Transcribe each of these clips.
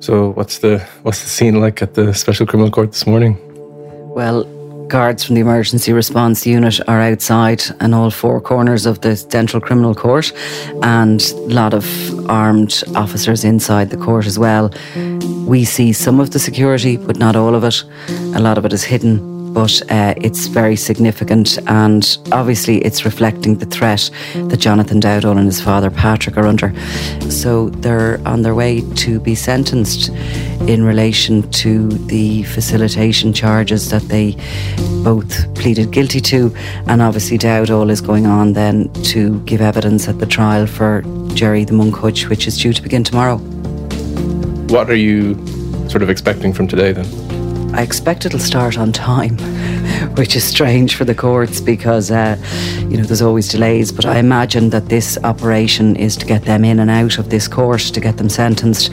So what's the what's the scene like at the special criminal court this morning? Well, guards from the emergency response unit are outside and all four corners of the central criminal court and a lot of armed officers inside the court as well. We see some of the security but not all of it. A lot of it is hidden but uh, it's very significant and obviously it's reflecting the threat that Jonathan Dowdall and his father Patrick are under. So they're on their way to be sentenced in relation to the facilitation charges that they both pleaded guilty to, and obviously Dowdall is going on then to give evidence at the trial for Gerry the Monk Hutch, which is due to begin tomorrow. What are you sort of expecting from today then? I expect it'll start on time, which is strange for the courts because, uh, you know, there's always delays. But I imagine that this operation is to get them in and out of this court, to get them sentenced.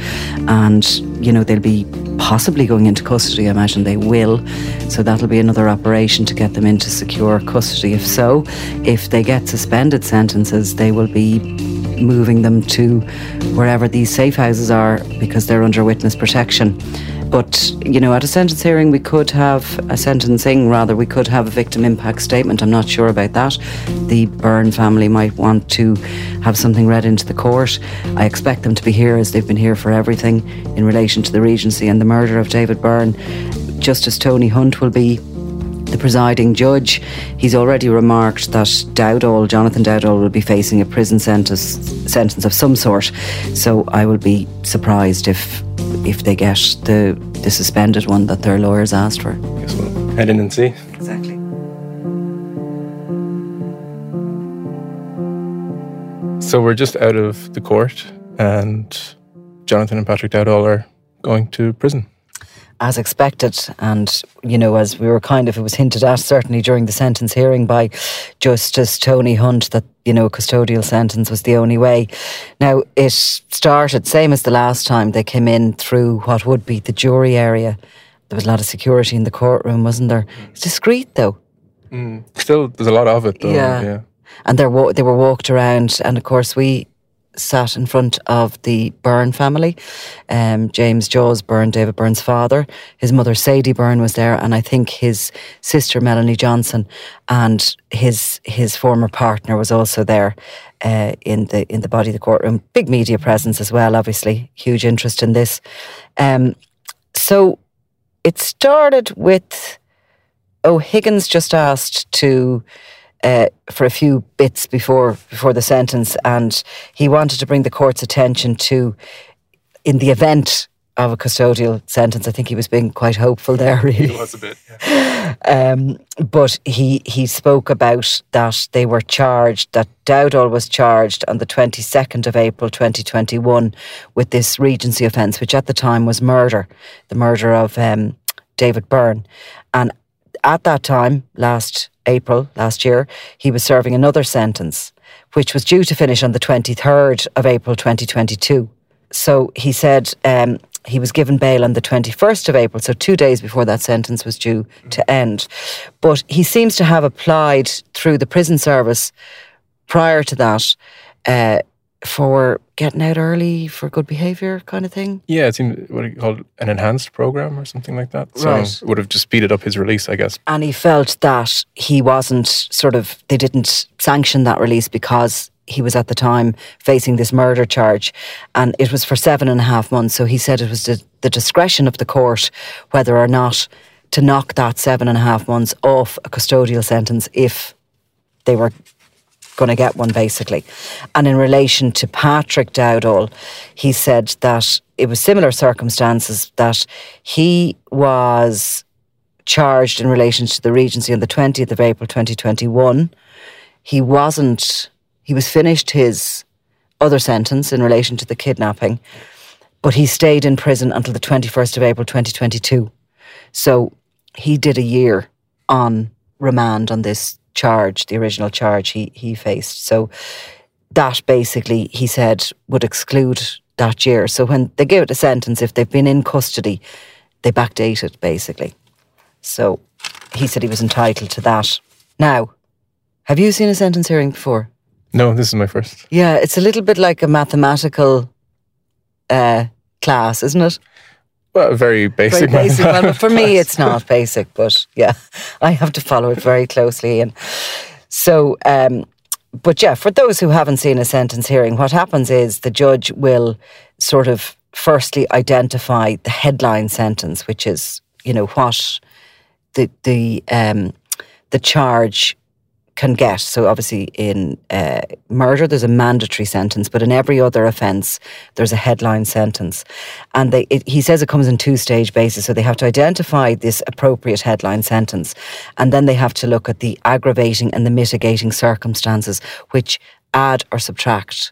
And, you know, they'll be possibly going into custody. I imagine they will. So that'll be another operation to get them into secure custody. If so, if they get suspended sentences, they will be moving them to wherever these safe houses are because they're under witness protection. But, you know, at a sentence hearing, we could have a sentencing, rather, we could have a victim impact statement. I'm not sure about that. The Byrne family might want to have something read into the court. I expect them to be here as they've been here for everything in relation to the Regency and the murder of David Byrne. Justice Tony Hunt will be the presiding judge. He's already remarked that Dowdall, Jonathan Dowdall, will be facing a prison sentence sentence of some sort. So I will be surprised if if they get the the suspended one that their lawyers asked for. Guess we'll head in and see. Exactly. So we're just out of the court, and Jonathan and Patrick Dowdall are going to prison. As expected, and you know, as we were kind of, it was hinted at certainly during the sentence hearing by Justice Tony Hunt that you know, custodial sentence was the only way. Now, it started, same as the last time, they came in through what would be the jury area. There was a lot of security in the courtroom, wasn't there? It's discreet, though. Mm. Still, there's a lot of it, though. Yeah. yeah. And they were, they were walked around, and of course, we sat in front of the Byrne family. Um, James Jaws Byrne, David Byrne's father. His mother, Sadie Byrne, was there, and I think his sister, Melanie Johnson, and his his former partner was also there uh, in the in the body of the courtroom. Big media presence as well, obviously. Huge interest in this. Um, so it started with O'Higgins just asked to uh, for a few bits before before the sentence, and he wanted to bring the court's attention to, in the event of a custodial sentence. I think he was being quite hopeful there. Really, It was a bit. Yeah. um, but he he spoke about that they were charged that Dowdall was charged on the twenty second of April, twenty twenty one, with this Regency offence, which at the time was murder, the murder of um, David Byrne, and at that time, last April last year, he was serving another sentence, which was due to finish on the 23rd of April 2022. So he said um, he was given bail on the 21st of April, so two days before that sentence was due to end. But he seems to have applied through the prison service prior to that uh, for getting out early for good behaviour kind of thing. Yeah, it seemed what he called an enhanced program or something like that. So Right. would have just speeded up his release, I guess. and he felt that he wasn't sort of they didn't sanction that release because he was at the time facing this murder charge and it was for seven and a half months so he said it was the, the discretion of the court whether or not to knock that seven and a half months off a custodial sentence if they were going to get one basically. And in relation to Patrick Dowdall, he said that it was similar circumstances that he was charged in relation to the Regency on the 20th of April 2021. He wasn't, he was finished his other sentence in relation to the kidnapping, but he stayed in prison until the 21st of April 2022. So he did a year on remand on this charge, the original charge he, he faced. So that basically, he said, would exclude that year. So when they give it a sentence, if they've been in custody, they backdate it basically. So he said he was entitled to that. Now, have you seen a sentence hearing before? No, this is my first. Yeah, it's a little bit like a mathematical uh, class, isn't it? Well, very basic. Very basic one, but for me, it's not basic. But yeah, I have to follow it very closely. And so, um, but yeah, for those who haven't seen a sentence hearing, what happens is the judge will sort of firstly identify the headline sentence, which is you know what the the um, the charge can get. So obviously in uh, murder, there's a mandatory sentence, but in every other offence, there's a headline sentence. And they, it, he says it comes in two stage basis. So they have to identify this appropriate headline sentence, and then they have to look at the aggravating and the mitigating circumstances, which add or subtract.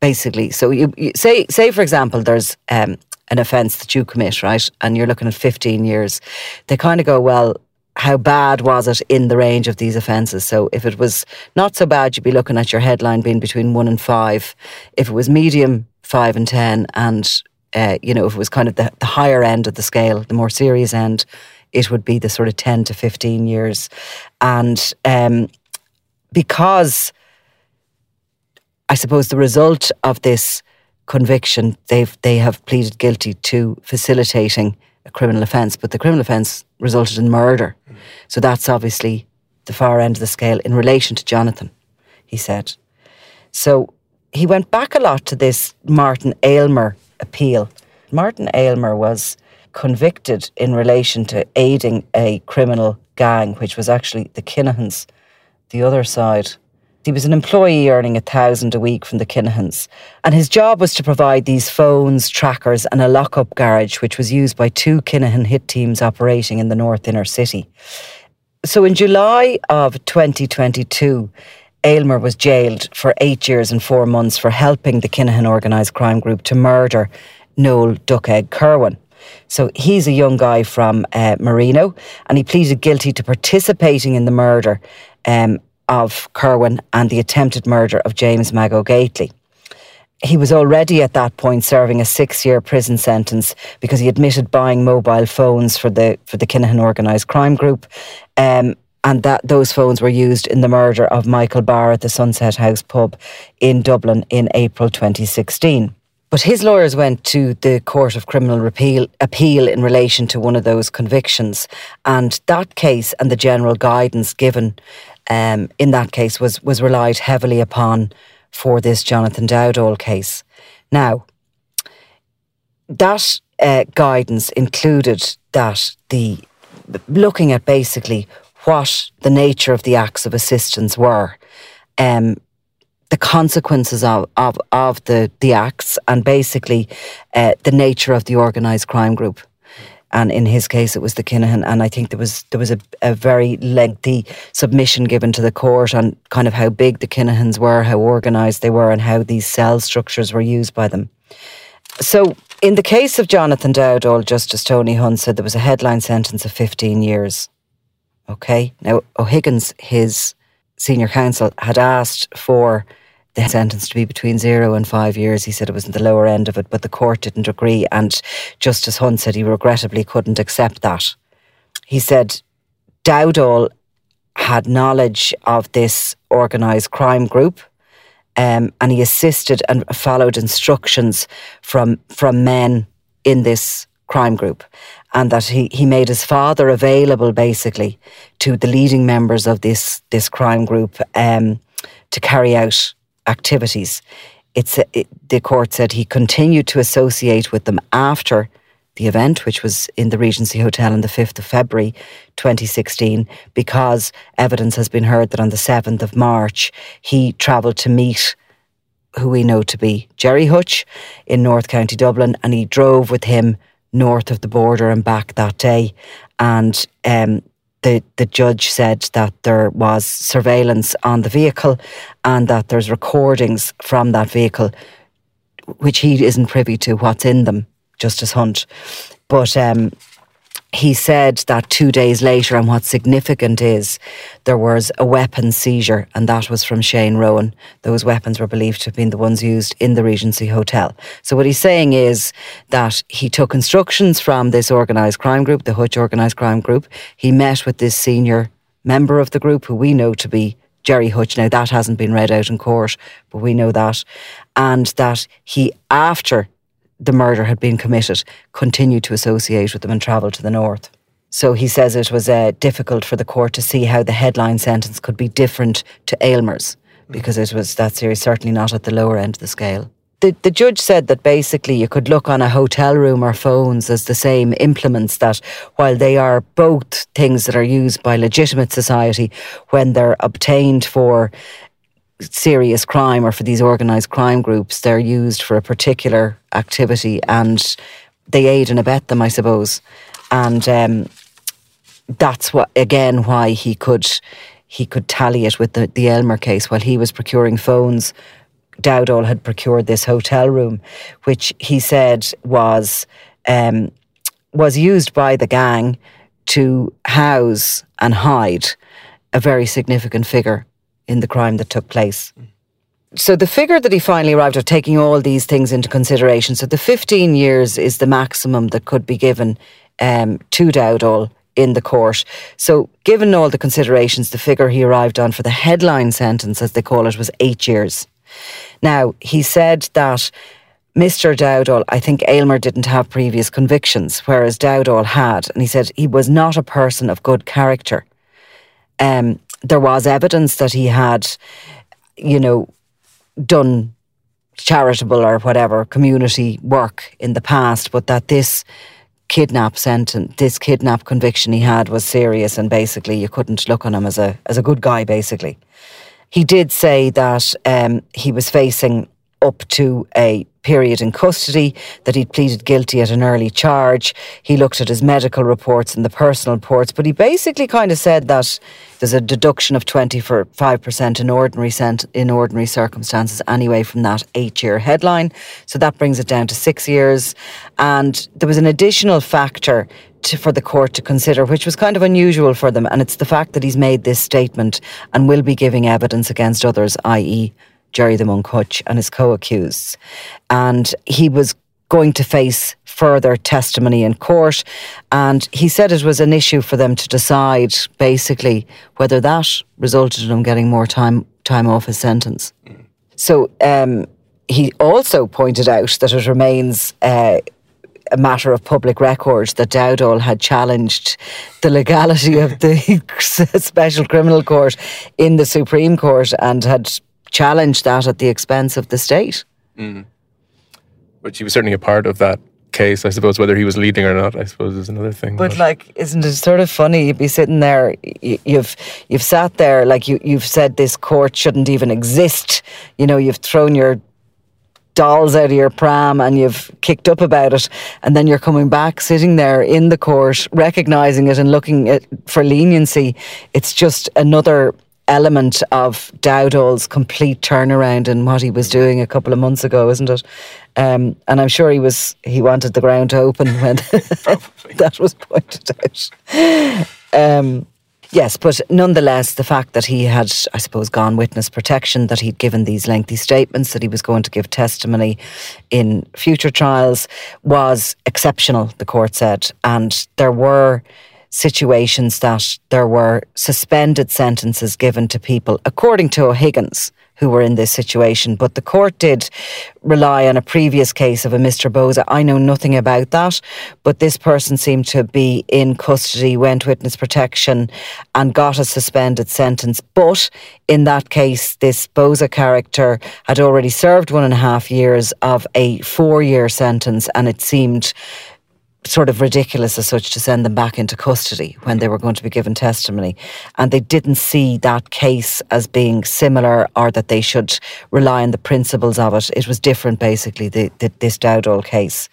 Basically, so you, you say, say for example, there's um, an offence that you commit, right, and you're looking at 15 years. They kind of go, well, how bad was it in the range of these offences? So if it was not so bad, you'd be looking at your headline being between one and five. If it was medium, five and ten, and uh, you know if it was kind of the, the higher end of the scale, the more serious end, it would be the sort of ten to fifteen years. And um, because I suppose the result of this conviction, they've they have pleaded guilty to facilitating a criminal offence, but the criminal offence resulted in murder. So that's obviously the far end of the scale in relation to Jonathan, he said. So he went back a lot to this Martin Aylmer appeal. Martin Aylmer was convicted in relation to aiding a criminal gang, which was actually the Kinahans, the other side he was an employee earning a thousand a week from the Kinahans, and his job was to provide these phones, trackers, and a lock-up garage, which was used by two Kinahan hit teams operating in the North Inner City. So in July of 2022, Aylmer was jailed for eight years and four months for helping the Kinahan organised crime group to murder Noel Duck Egg Kirwan. So he's a young guy from uh, Marino, and he pleaded guilty to participating in the murder um, of Kirwan and the attempted murder of James Mago Gately. He was already at that point serving a six-year prison sentence because he admitted buying mobile phones for the for the Kinahan organised crime group, um, and that those phones were used in the murder of Michael Barr at the Sunset House pub in Dublin in April 2016. But his lawyers went to the Court of Criminal Repeal, Appeal in relation to one of those convictions, and that case and the general guidance given um, in that case was was relied heavily upon for this Jonathan Dowdall case. Now, that uh, guidance included that the looking at basically what the nature of the acts of assistance were, um, the consequences of, of, of the, the acts, and basically uh, the nature of the organised crime group and in his case it was the Kinahan and I think there was there was a, a very lengthy submission given to the court on kind of how big the Kinahans were, how organised they were and how these cell structures were used by them. So in the case of Jonathan Dowdall, Justice Tony Hunt said there was a headline sentence of 15 years. Okay. Now O'Higgins, his senior counsel, had asked for the sentence to be between zero and five years. He said it was in the lower end of it, but the court didn't agree. And Justice Hunt said he regrettably couldn't accept that. He said Dowdall had knowledge of this organised crime group. Um, and he assisted and followed instructions from from men in this crime group, and that he, he made his father available basically to the leading members of this this crime group um, to carry out activities. It's it, the court said he continued to associate with them after the event, which was in the Regency Hotel on the 5th of February 2016, because evidence has been heard that on the 7th of March he travelled to meet who we know to be Gerry Hutch in North County Dublin, and he drove with him north of the border and back that day. And um, the, the judge said that there was surveillance on the vehicle and that there's recordings from that vehicle, which he isn't privy to what's in them, Justice Hunt. But um, he said that two days later, and what's significant is there was a weapon seizure, and that was from Shane Rowan. Those weapons were believed to have been the ones used in the Regency Hotel. So, what he's saying is that he took instructions from this organised crime group, the Hutch organised crime group. He met with this senior member of the group, who we know to be Gerry Hutch. Now, that hasn't been read out in court, but we know that. And that he, after the murder had been committed continued to associate with them and travel to the north. So he says it was uh, difficult for the court to see how the headline sentence could be different to Aylmer's because it was that series certainly not at the lower end of the scale. The, the judge said that basically you could look on a hotel room or phones as the same implements that while they are both things that are used by legitimate society when they're obtained for serious crime or for these organised crime groups, they're used for a particular activity and they aid and abet them, I suppose. And um, that's what again why he could he could tally it with the, the Aylmer case while he was procuring phones. Dowdall had procured this hotel room, which he said was um, was used by the gang to house and hide a very significant figure in the crime that took place. So the figure that he finally arrived at, taking all these things into consideration, so the 15 years is the maximum that could be given um, to Dowdall in the court. So, given all the considerations, the figure he arrived on for the headline sentence, as they call it, was eight years. Now, he said that Mr. Dowdall, I think Aylmer didn't have previous convictions, whereas Dowdall had. And he said he was not a person of good character. Um, there was evidence that he had, you know, done charitable or whatever community work in the past, but that this kidnap sentence, this kidnap conviction he had was serious, and basically you couldn't look on him as a as a good guy. Basically, he did say that um, he was facing up to a period in custody, that he'd pleaded guilty at an early charge. He looked at his medical reports and the personal reports, but he basically kind of said that there's a deduction of 25% in ordinary cent- in ordinary circumstances anyway from that 8-year headline. So that brings it down to 6 years and there was an additional factor to, for the court to consider, which was kind of unusual for them, and it's the fact that he's made this statement and will be giving evidence against others, i.e., Gerry the Monk Hutch and his co accused. And he was going to face further testimony in court. And he said it was an issue for them to decide basically whether that resulted in him getting more time time off his sentence. So um, he also pointed out that it remains uh, a matter of public record that Dowdall had challenged the legality of the Special Criminal Court in the Supreme Court and had challenge that at the expense of the state. Mm. But he was certainly a part of that case, I suppose. Whether he was leading or not, I suppose, is another thing. But, but. like, isn't it sort of funny? You'd be sitting there, you've you've sat there, like you you've said this court shouldn't even exist. You know, you've thrown your dolls out of your pram and you've kicked up about it and then you're coming back sitting there in the court recognizing it and looking at, for leniency it's just another element of Dowdall's complete turnaround in what he was doing a couple of months ago, isn't it? Um, and I'm sure he was he wanted the ground to open when that was pointed out. Um, yes, but nonetheless, the fact that he had, I suppose, gone witness protection, that he'd given these lengthy statements, that he was going to give testimony in future trials, was exceptional. The court said, and there were situations that there were suspended sentences given to people, according to O'Higgins, who were in this situation. But the court did rely on a previous case of a Mr. Boza. I know nothing about that, but this person seemed to be in custody, went witness protection, and got a suspended sentence. But in that case, this Boza character had already served one and a half years of a four year sentence, and it seemed sort of ridiculous as such to send them back into custody when they were going to be given testimony. And they didn't see that case as being similar or that they should rely on the principles of it. It was different, basically, the, the, this Dowdall case.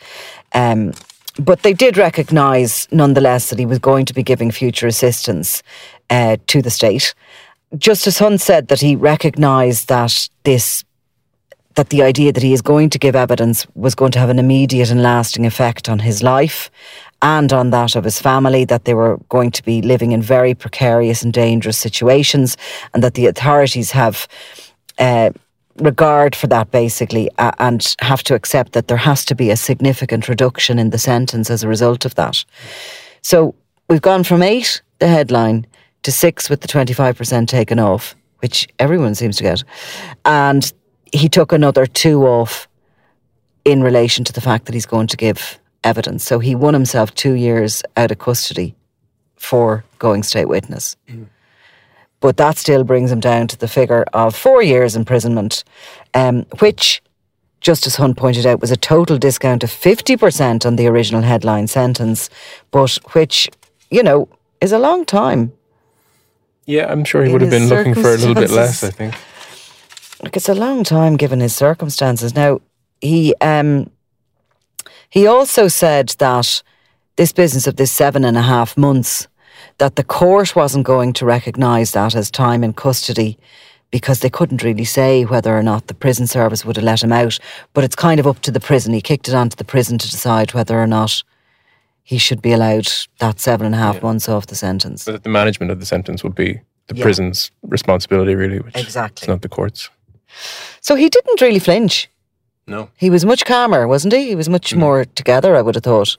Um, but they did recognise, nonetheless, that he was going to be giving future assistance uh, to the state. Justice Hunt said that he recognised that this that the idea that he is going to give evidence was going to have an immediate and lasting effect on his life and on that of his family, that they were going to be living in very precarious and dangerous situations, and that the authorities have. Uh, regard for that basically uh, and have to accept that there has to be a significant reduction in the sentence as a result of that. So we've gone from eight, the headline, to six with the 25% taken off, which everyone seems to get. And he took another two off in relation to the fact that he's going to give evidence. So he won himself two years out of custody for going state witness. But that still brings him down to the figure of four years imprisonment, um, which Justice Hunt pointed out was a total discount of 50% on the original headline sentence, but which, you know, is a long time. Yeah, I'm sure he would have been looking for a little bit less, I think. Like it's a long time given his circumstances. Now, he um he also said that this business of this seven and a half months, that the court wasn't going to recognise that as time in custody because they couldn't really say whether or not the prison service would have let him out. But it's kind of up to the prison. He kicked it onto the prison to decide whether or not he should be allowed that seven and a half months off the sentence. But the management of the sentence would be the Yeah. prison's responsibility, really, which Exactly. is not the court's. So he didn't really flinch. No. He was much calmer, wasn't he? He was much more together, I would have thought.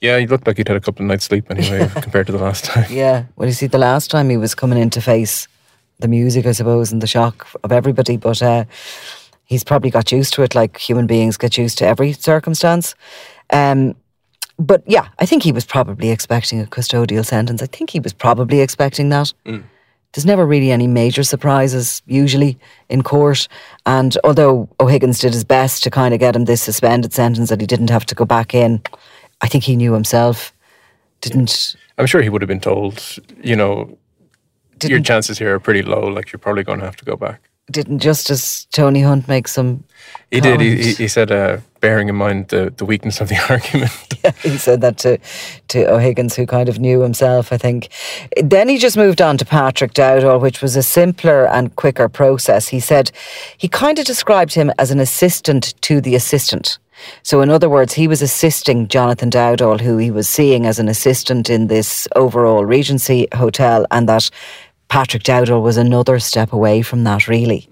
Yeah, he looked like he'd had a couple of nights' sleep anyway, compared to the last time. Yeah. Well, you see, the last time he was coming in to face the music, I suppose, and the shock of everybody, but uh, he's probably got used to it like human beings get used to every circumstance. Um, but yeah, I think he was probably expecting a custodial sentence. I think he was probably expecting that. There's never really any major surprises, usually, in court. And although O'Higgins did his best to kind of get him this suspended sentence that he didn't have to go back in, I think he knew himself. Didn't I'm sure he would have been told, you know, your chances here are pretty low. Like you're probably going to have to go back. Didn't Justice Tony Hunt make some? He did. He, he, said, uh, bearing in mind the, the weakness of the argument. he said that to to O'Higgins, who kind of knew himself. I think. Then he just moved on to Patrick Dowdall, which was a simpler and quicker process. He said he kind of described him as an assistant to the assistant. So, in other words, he was assisting Jonathan Dowdall, who he was seeing as an assistant in this overall Regency hotel, and that Patrick Dowdall was another step away from that, really.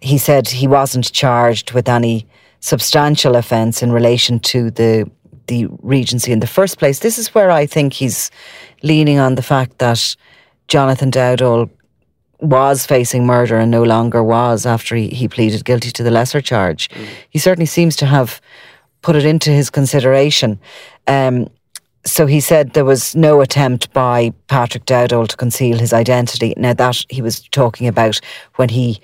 He said he wasn't charged with any substantial offence in relation to the the Regency in the first place. This is where I think he's leaning on the fact that Jonathan Dowdall was facing murder and no longer was after he, he pleaded guilty to the lesser charge. He certainly seems to have put it into his consideration. Um, so he said there was no attempt by Patrick Dowdall to conceal his identity. Now that he was talking about when he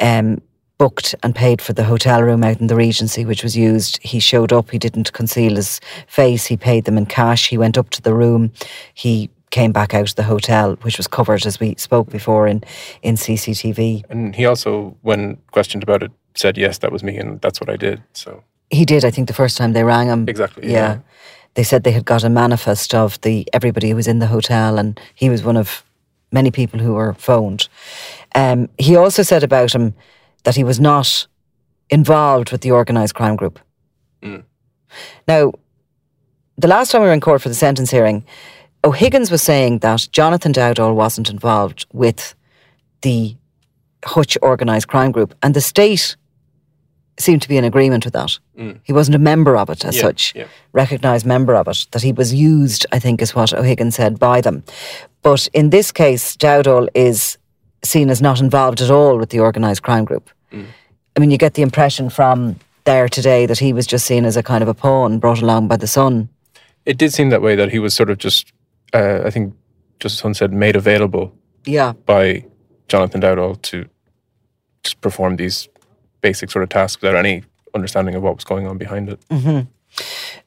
um, booked and paid for the hotel room out in the Regency, which was used. He showed up. He didn't conceal his face. He paid them in cash. He went up to the room. He came back out of the hotel, which was covered as we spoke before in in CCTV. and he also, when questioned about it, said, yes, that was me and that's what I did. So, He did, I think, the first time they rang him. exactly. Yeah. They said they had got a manifest of the everybody who was in the hotel, and he was one of many people who were phoned. Um, he also said about him that he was not involved with the organised crime group. Mm. Now, the last time we were in court for the sentence hearing, O'Higgins was saying that Jonathan Dowdall wasn't involved with the Hutch organised crime group, and the state seemed to be in agreement with that. Mm. He wasn't a member of it as Yeah, such, yeah. recognised member of it, that he was used, I think is what O'Higgins said, by them. But in this case, Dowdall is seen as not involved at all with the organised crime group. Mm. I mean, you get the impression from there today that he was just seen as a kind of a pawn brought along by the son. It did seem that way that he was sort of just, uh, I think Justice Hunt said, made available Yeah, by Jonathan Dowdall to just perform these basic sort of tasks without any understanding of what was going on behind it.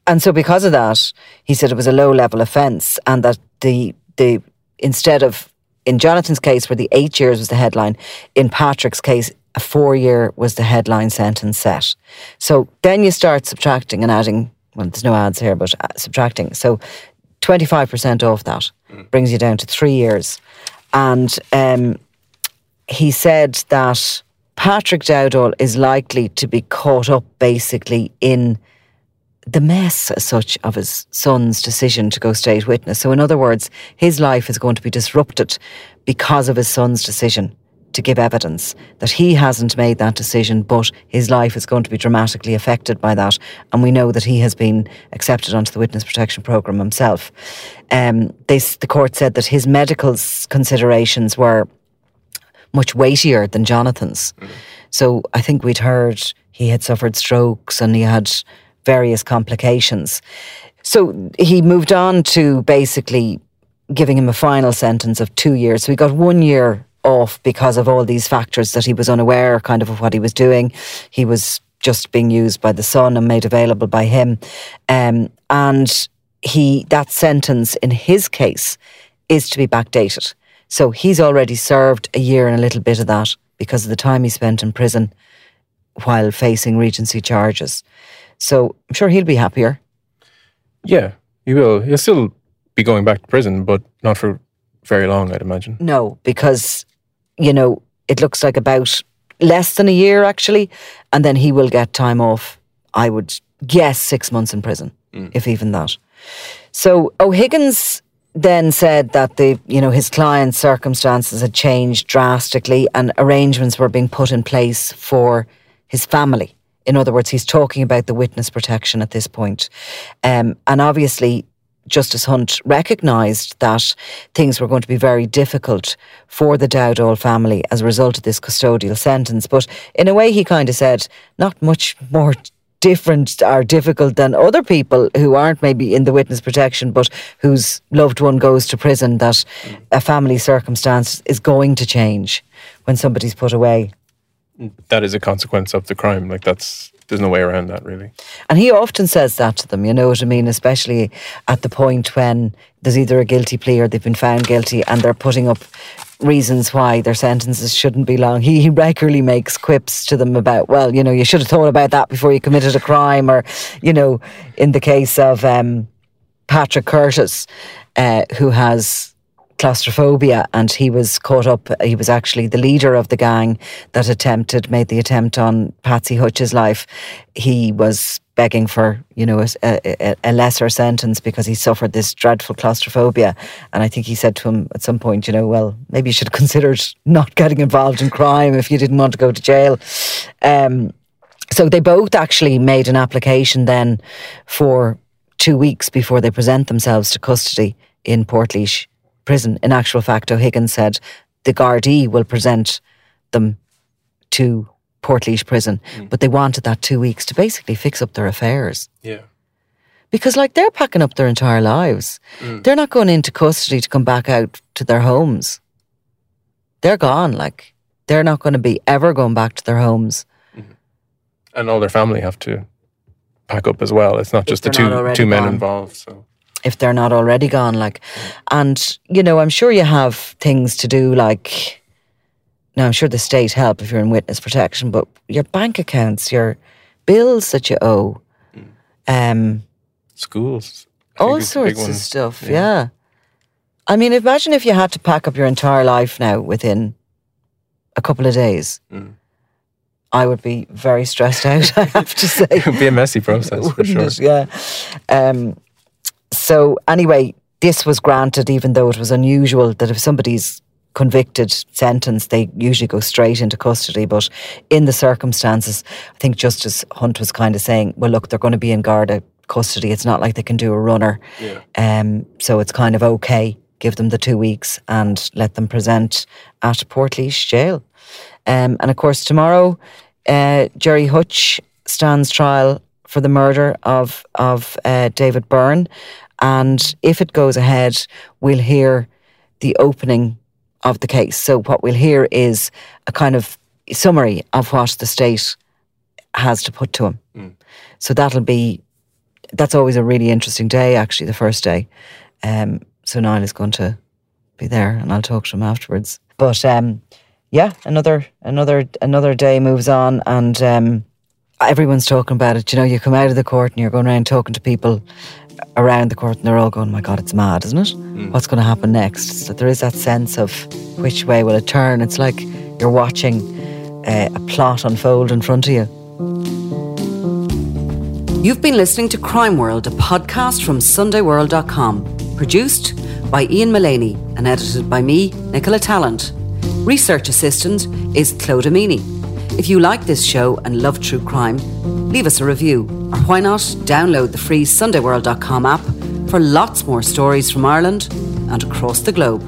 And so because of that, he said it was a low level offence and that the the instead of in Jonathan's case where the eight years was the headline, in Patrick's case a four year was the headline sentence set. So then you start subtracting and adding well there's no ads here but uh, subtracting. So 25% off that brings you down to 3 years. And um, he said that Patrick Dowdall is likely to be caught up basically in the mess as such of his son's decision to go state witness. So, in other words, his life is going to be disrupted because of his son's decision to give evidence that he hasn't made that decision, but his life is going to be dramatically affected by that. And we know that he has been accepted onto the witness protection program himself. Um, this, the court said that his medical considerations were much weightier than Jonathan's. So I think we'd heard he had suffered strokes and he had various complications. So he moved on to basically giving him a final sentence of two years. So he got one year off because of all these factors that he was unaware kind of of what he was doing. He was just being used by the son and made available by him. Um, and he that sentence in his case is to be backdated. So he's already served a year and a little bit of that because of the time he spent in prison while facing regency charges. So I'm sure he'll be happier. Yeah, he will. He'll still be going back to prison, but not for very long, I'd imagine. No, because, you know, it looks like about less than a year actually, and then he will get time off. I would guess six months in prison, mm. if even that. So O'Higgins then said that the you know his client's circumstances had changed drastically and arrangements were being put in place for his family. In other words, he's talking about the witness protection at this point. Um, and obviously, Justice Hunt recognised that things were going to be very difficult for the Dowdall family as a result of this custodial sentence. But in a way, he kind of said, not much more different or difficult than other people who aren't maybe in the witness protection but whose loved one goes to prison, that a family circumstance is going to change when somebody's put away. That is a consequence of the crime. Like that's there's no way around that really. And he often says that to them, you know what I mean? Especially at the point when there's either a guilty plea or they've been found guilty and they're putting up reasons why their sentences shouldn't be long. He, he regularly makes quips to them about, well, you know, you should have thought about that before you committed a crime, or, you know, in the case of um, Patrick Curtis, uh, who has claustrophobia and he was caught up he was actually the leader of the gang that attempted made the attempt on Patsy Hutch's life he was begging for you know a, a, lesser sentence because he suffered this dreadful claustrophobia and I think he said to him at some point you know well maybe you should have considered not getting involved in crime if you didn't want to go to jail um, so they both actually made an application then for two weeks before they present themselves to custody in Portlaoise prison. In actual fact, O'Higgins said the Gardaí will present them to Portlaoise prison, mm. but they wanted that two weeks to basically fix up their affairs. Yeah. Because, like, they're packing up their entire lives. Mm. They're not going into custody to come back out to their homes. They're gone. Like, they're not going to be ever going back to their homes. Mm-hmm. And all their family have to pack up as well. It's not just the two two men gone. involved. So if they're not already gone. Like, and you know, I'm sure you have things to do. Like, now I'm sure the state help if you're in witness protection, but your bank accounts, your bills that you owe, mm. um, schools, all sorts of stuff. Yeah. yeah. I mean, imagine if you had to pack up your entire life now within a couple of days. Mm. I would be very stressed out. I have to say, it would be a messy process for sure. It? Yeah. Um, so anyway, this was granted, even though it was unusual that if somebody's convicted, sentenced, they usually go straight into custody. But in the circumstances, I think Justice Hunt was kind of saying, well, look, they're going to be in Garda custody. It's not like they can do a runner. Yeah. Um, so it's kind of okay. Give them the two weeks and let them present at Portlaoise jail. Um, and of course, tomorrow, uh, Gerry Hutch stands trial for the murder of of uh, David Byrne. And if it goes ahead, we'll hear the opening of the case. So, what we'll hear is a kind of summary of what the state has to put to him. Mm. So, that'll be, that's always a really interesting day, actually, the first day. Um, so, Niall is going to be there and I'll talk to him afterwards. But, um, yeah, another another another day moves on, and um, everyone's talking about it. You know, you come out of the court and you're going around talking to people around the court and they're all going, my God, it's mad, isn't it? Mm. What's going to happen next? So there is that sense of which way will it turn? It's like you're watching uh, a plot unfold in front of you. You've been listening to Crime World, a podcast from SundayWorld.com, produced by Ian Mullaney and edited by me, Nicola Tallant. Research assistant is Claude Amini. If you like this show and love true crime, leave us a review, or why not download the free SundayWorld.com app for lots more stories from Ireland and across the globe.